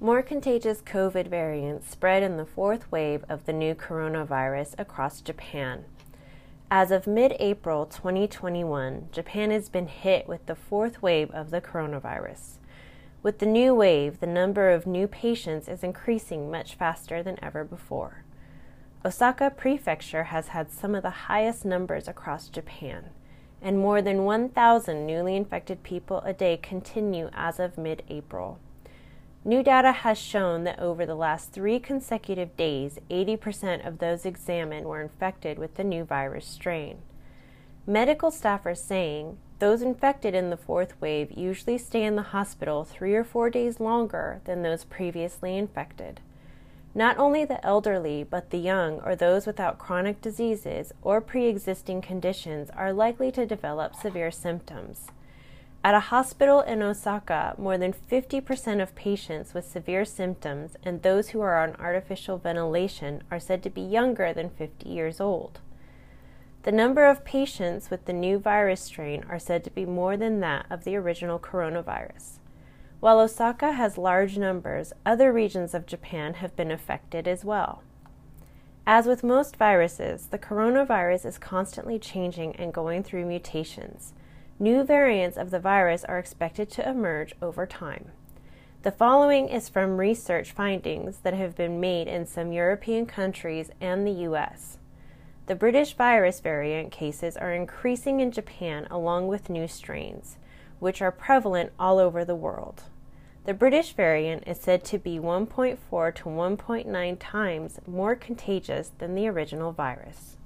More contagious COVID variants spread in the fourth wave of the new coronavirus across Japan. As of mid April 2021, Japan has been hit with the fourth wave of the coronavirus. With the new wave, the number of new patients is increasing much faster than ever before. Osaka Prefecture has had some of the highest numbers across Japan, and more than 1,000 newly infected people a day continue as of mid April. New data has shown that over the last three consecutive days, 80% of those examined were infected with the new virus strain. Medical staff are saying those infected in the fourth wave usually stay in the hospital three or four days longer than those previously infected. Not only the elderly, but the young or those without chronic diseases or pre existing conditions are likely to develop severe symptoms. At a hospital in Osaka, more than 50% of patients with severe symptoms and those who are on artificial ventilation are said to be younger than 50 years old. The number of patients with the new virus strain are said to be more than that of the original coronavirus. While Osaka has large numbers, other regions of Japan have been affected as well. As with most viruses, the coronavirus is constantly changing and going through mutations. New variants of the virus are expected to emerge over time. The following is from research findings that have been made in some European countries and the US. The British virus variant cases are increasing in Japan along with new strains, which are prevalent all over the world. The British variant is said to be 1.4 to 1.9 times more contagious than the original virus.